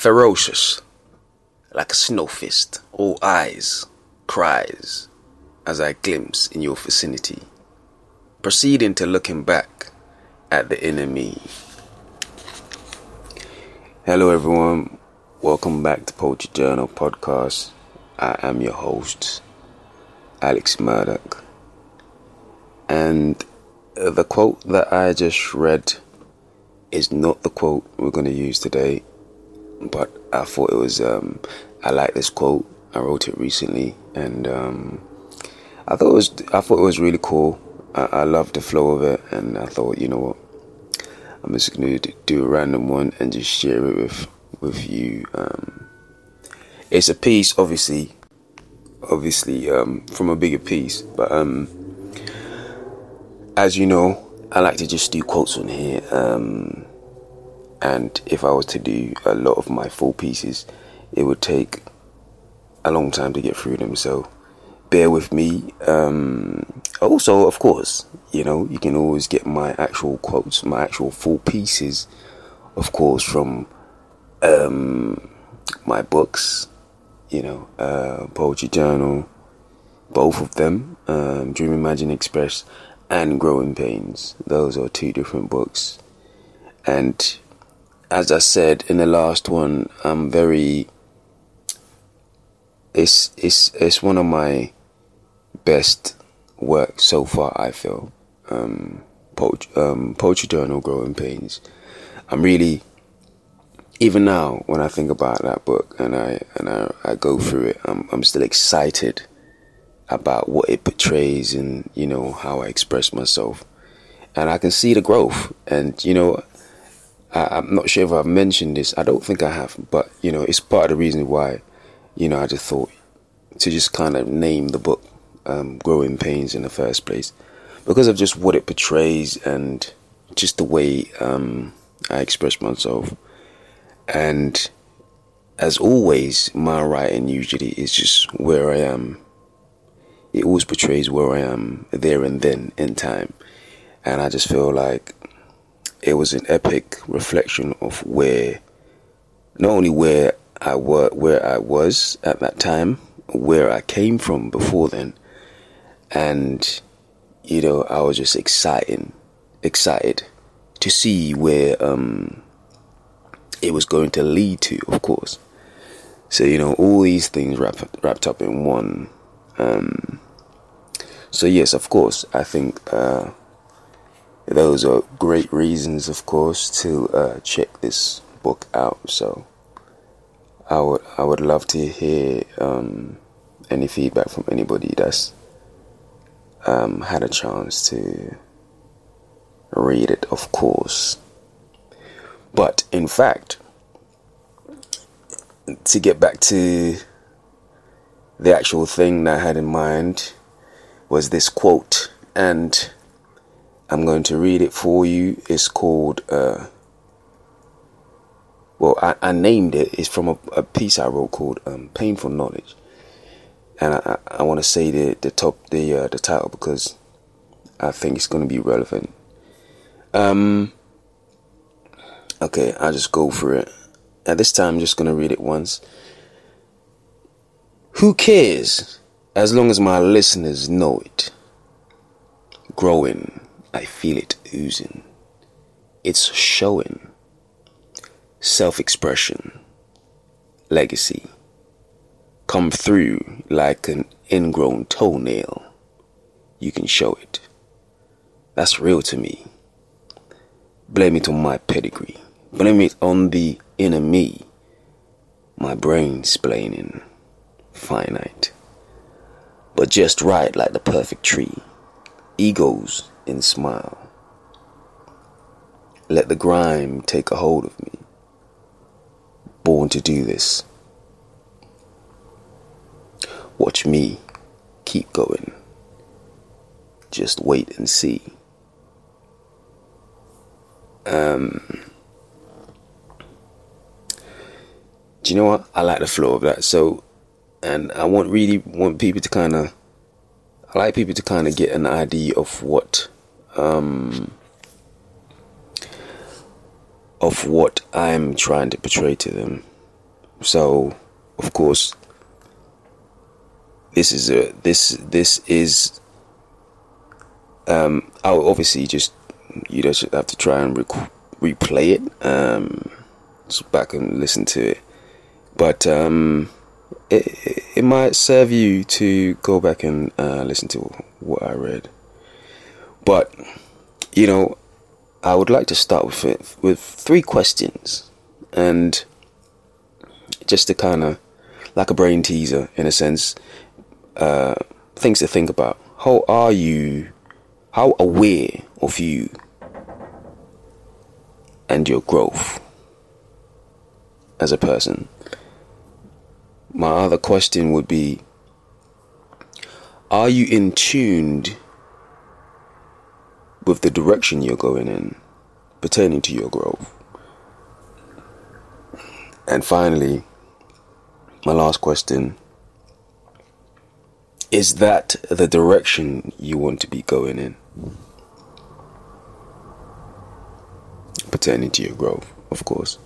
Ferocious, like a snow fist, all eyes, cries, as I glimpse in your vicinity, proceeding to looking back at the enemy. Hello, everyone. Welcome back to Poetry Journal Podcast. I am your host, Alex Murdoch. And the quote that I just read is not the quote we're going to use today, but I thought it was, um, I like this quote. I wrote it recently and um, I thought it was, I thought it was really cool. I, I loved the flow of it and I thought, you know what, I'm just to do a random one and just share it with, with you. Um, it's a piece, obviously, obviously, um, from a bigger piece, but, um, as you know, I like to just do quotes on here. Um, and if I was to do a lot of my full pieces, it would take a long time to get through them. So bear with me. Um, also, of course, you know, you can always get my actual quotes, my actual full pieces, of course, from um, my books, you know, uh, Poetry Journal, both of them, um, Dream Imagine Express and Growing Pains. Those are two different books. And as I said in the last one, I'm very it's it's it's one of my best work so far I feel. Um, poetry, um, poetry journal growing pains. I'm really even now when I think about that book and I and I, I go through it, I'm I'm still excited about what it portrays and you know how I express myself, and I can see the growth. And you know, I, am not sure if I've mentioned this. I don't think I have, but you know, it's part of the reason why, you know, I just thought to just kind of name the book um, "Growing Pains" in the first place, because of just what it portrays and just the way um, I express myself, and as always, my writing usually is just where I am it always portrays where I am there and then in time. And I just feel like it was an epic reflection of where, not only where I were, where I was at that time, where I came from before then, and you know I was just excited, excited to see where um, it was going to lead to, of course. So you know all these things wrapped wrapped up in one um, so yes, of course, I think uh, those are great reasons, of course, to uh, check this book out. So I would I would love to hear um, any feedback from anybody that's um, had a chance to read it, of course. But in fact, to get back to the actual thing that I had in mind was this quote, and I'm going to read it for you. It's called, uh, well, I, I, named it. It's from a, a, piece I wrote called um, "Painful Knowledge," and I, I, I want to say the the top the uh, the title because I think it's going to be relevant. Um. Okay, I'll just go for it. At this time, I'm just going to read it once. Who cares as long as my listeners know it? Growing, I feel it oozing. It's showing. Self expression, legacy. Come through like an ingrown toenail. You can show it. That's real to me. Blame it on my pedigree. Blame it on the inner me. My brain splaining finite, but just right like the perfect tree. Egos in smile. Let the grime take a hold of me. Born to do this. Watch me keep going. Just wait and see. Um, do you know what? I like the flow of that. So and I want really want people to kind of I like people to kind of get an idea of what um, of what I'm trying to portray to them. so of course this is a this this is um I'll obviously just you just have to try and rec- replay it um back and listen to it but um it, it might serve you to go back and uh, listen to what I read. But you know I would like to start with it with three questions and just to kind of like a brain teaser in a sense uh, things to think about. How are you? How aware of you and your growth as a person my other question would be are you in tuned with the direction you're going in pertaining to your growth? And finally my last question is that the direction you want to be going in pertaining to your growth of course?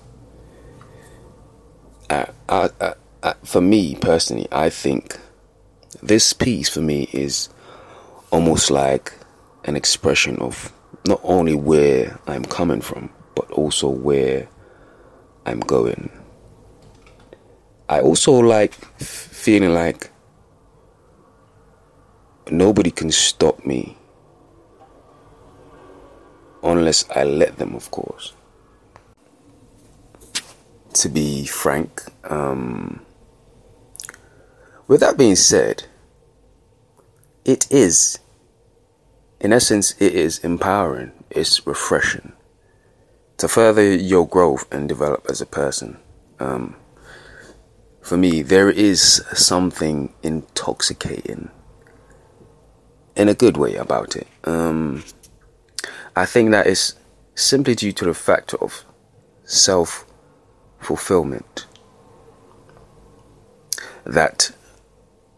Uh, I, I, I, for me personally i think this piece for me is almost like an expression of not only where i'm coming from but also where i'm going I also like feeling like nobody can stop me unless I let them, of course. To be frank, um, with that being said, it is, in essence, it is empowering, it's refreshing to further your growth and develop as a person. Um, for me, there is something intoxicating in a good way about it. Um, I think that is simply due to the factor of self fulfillment. That,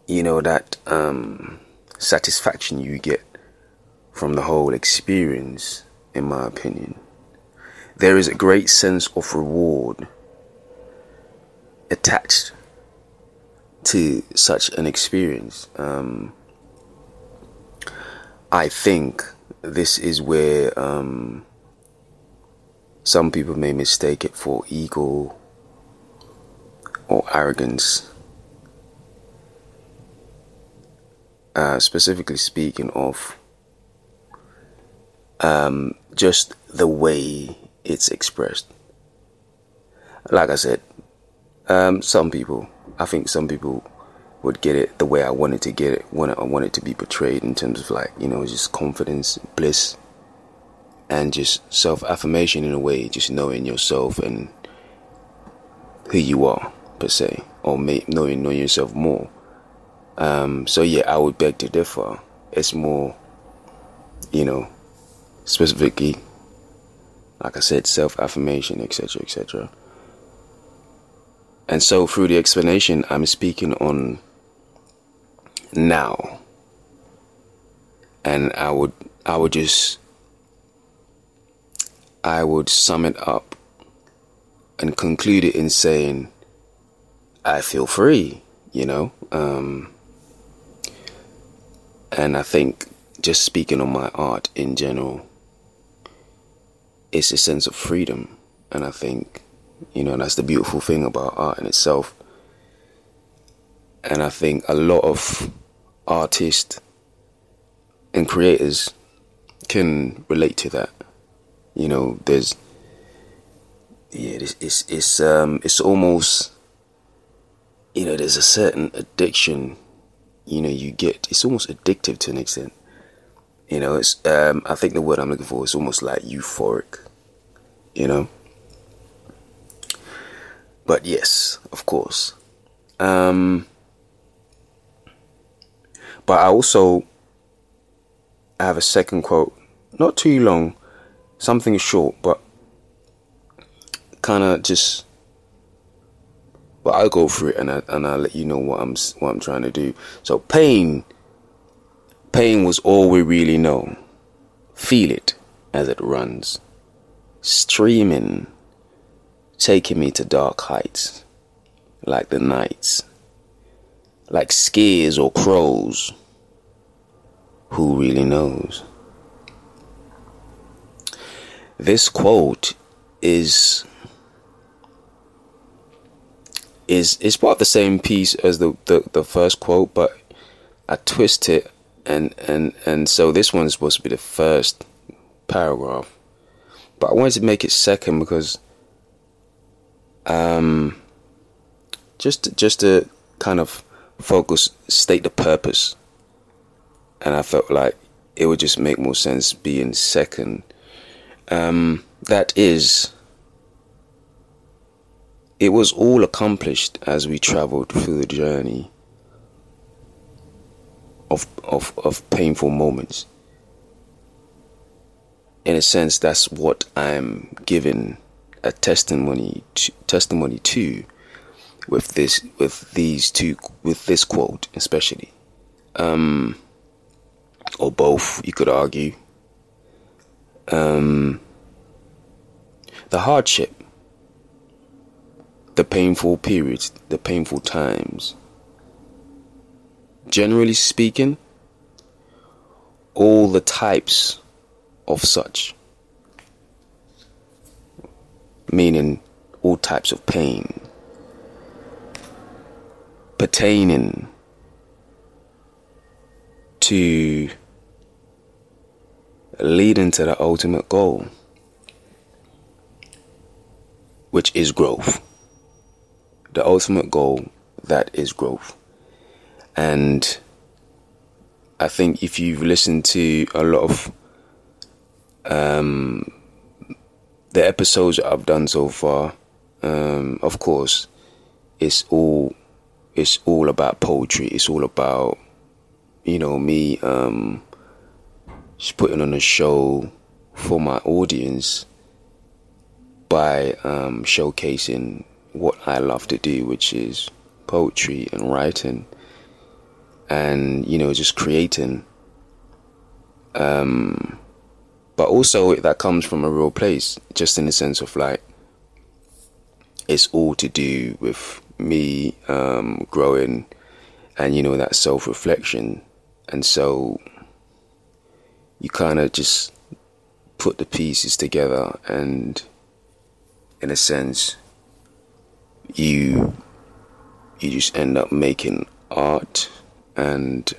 you know, that um, satisfaction you get from the whole experience, in my opinion. There is a great sense of reward attached to such an experience. Um, I think this is where um, some people may mistake it for ego or arrogance. Uh, specifically speaking of um, just the way it's expressed. Like I said, um, some people I think some people would get it the way I wanted to get it when I wanted to be portrayed in terms of like you know just confidence, bliss, and just self affirmation in a way, just knowing yourself and who you are per se, or may, knowing knowing yourself more. Um, so yeah, I would beg to differ. It's more, you know, specifically, like I said, self affirmation, etc., etc. And so, through the explanation, I'm speaking on now. And I would, I would just, I would sum it up and conclude it in saying, I feel free, you know? Um, and I think just speaking on my art in general, it's a sense of freedom. And I think you know, that's the beautiful thing about art in itself. And I think a lot of artists and creators can relate to that. You know, there's yeah, it's it's it's um it's almost you know, there's a certain addiction, you know, you get it's almost addictive to an extent. You know, it's um I think the word I'm looking for is almost like euphoric. You know? But yes, of course. Um, but I also I have a second quote, not too long, something short, but kind of just. But I'll go through it and I, and I'll let you know what I'm what I'm trying to do. So pain, pain was all we really know. Feel it as it runs, streaming taking me to dark heights, like the nights, like skiers or crows. Who really knows? This quote is is is part of the same piece as the, the, the first quote, but I twist it and and and so this one's supposed to be the first paragraph. But I wanted to make it second because um just just to kind of focus state the purpose and I felt like it would just make more sense being second um, that is, it was all accomplished as we traveled through the journey of, of, of painful moments. In a sense, that's what I'm giving a testimony to, testimony to with this with these two with this quote especially um or both you could argue um, the hardship, the painful periods, the painful times. Generally speaking, all the types of such, meaning all types of pain, pertaining to leading to the ultimate goal, which is growth. The ultimate goal that is growth. And I think if you've listened to a lot of um, the episodes I've done so far, um, of course, it's all it's all about poetry. It's all about you know me um, just putting on a show for my audience by um, showcasing what I love to do, which is poetry and writing, and you know, just creating. Um, but also that comes from a real place, just in the sense of like, it's all to do with me um, growing, and you know that self reflection, and so you kind of just put the pieces together and in a sense you you just end up making art and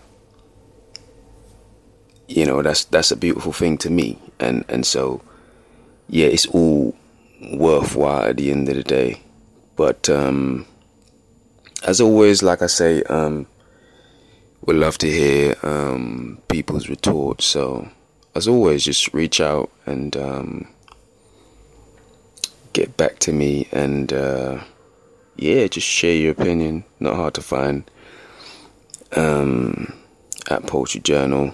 you know that's that's a beautiful thing to me and and so yeah it's all worthwhile at the end of the day but um as always like i say um would love to hear um, people's retorts. So, as always, just reach out and um, get back to me, and uh, yeah, just share your opinion. Not hard to find. Um, at Poetry Journal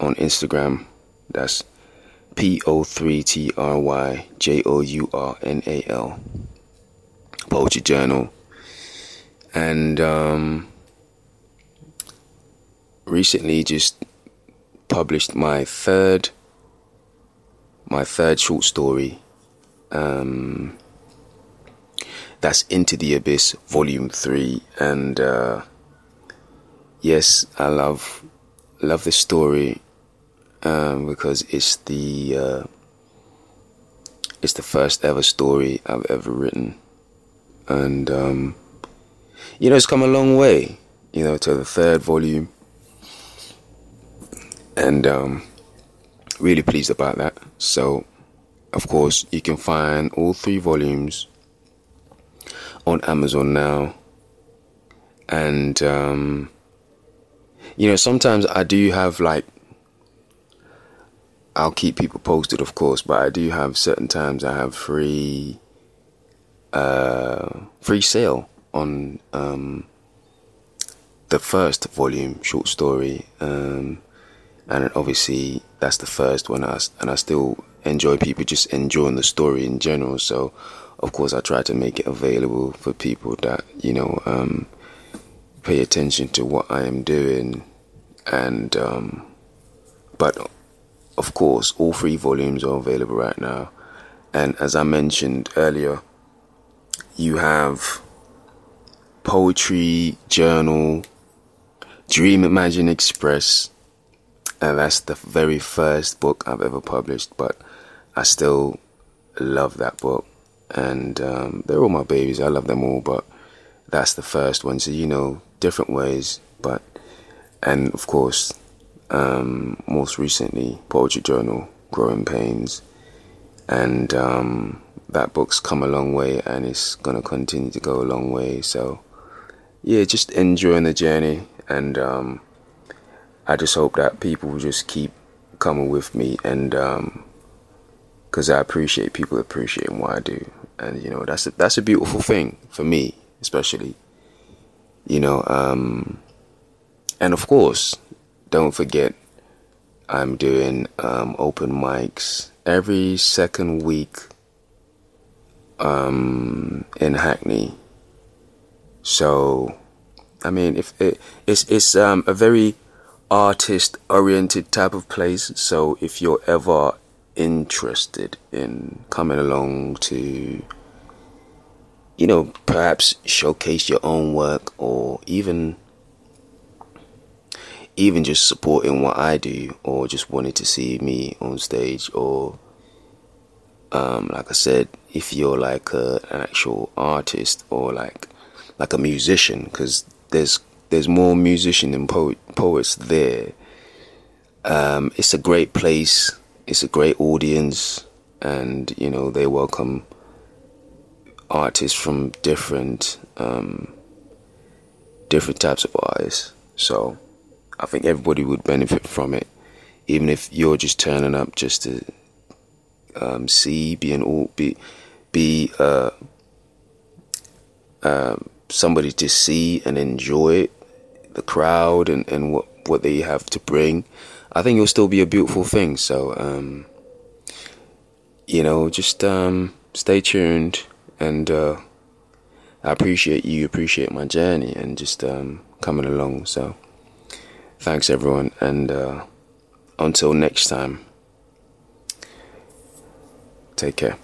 on Instagram. That's P O 3 T R Y J O U R N A L. Poetry Journal. And um, recently just published my third my third short story um, that's into the abyss volume 3 and uh, yes i love love this story um, because it's the uh, it's the first ever story i've ever written. And um, you know it's come a long way you know to the third volume. And um, really pleased about that. So, of course, you can find all three volumes on Amazon now, and um, you know sometimes I do have like I'll keep people posted, of course, but I do have certain times I have free uh, free sale on um, the first volume short story. Um, and obviously that's the first one. I, and I still enjoy people just enjoying the story in general. So, of course, I try to make it available for people that you know um, pay attention to what I am doing, and um, but of course, all three volumes are available right now. And as I mentioned earlier, you have poetry journal, Dream Imagine Express. And that's the very first book I've ever published, but I still love that book. And um, they're all my babies. I love them all, but that's the first one. So, you know, different ways, but, and of course, um, most recently, Poetry Journal, Growing Pains. And um, that book's come a long way and it's to continue to go a long way. So, yeah, just enjoying the journey. And um, I just hope that people just keep coming with me and because um, I appreciate people appreciating what I do. And, you know, that's a, that's a beautiful thing for me, especially. You know, um, and of course, don't forget I'm doing um, open mics every second week um, in Hackney. So, I mean, if it, it's it's um, a very artist-oriented type of place. So, if you're ever interested in coming along to, you know, perhaps showcase your own work or even even just supporting what I do or just wanting to see me on stage or um, like I said, if you're like a, an actual artist or like like a musician, because there's there's more musician than poet, poets there. Um, it's a great place. It's a great audience, and you know they welcome artists from different um, different types of artists. So I think everybody would benefit from it, even if you're just turning up just to um, see, be an all, be be uh, uh, somebody to see and enjoy the crowd and, and what what they have to bring. I think it'll still be a beautiful thing. So um, you know, just um, stay tuned and. Uh, I appreciate you, appreciate my journey, and just um, coming along. So. Thanks, everyone, and uh, until next time, take care.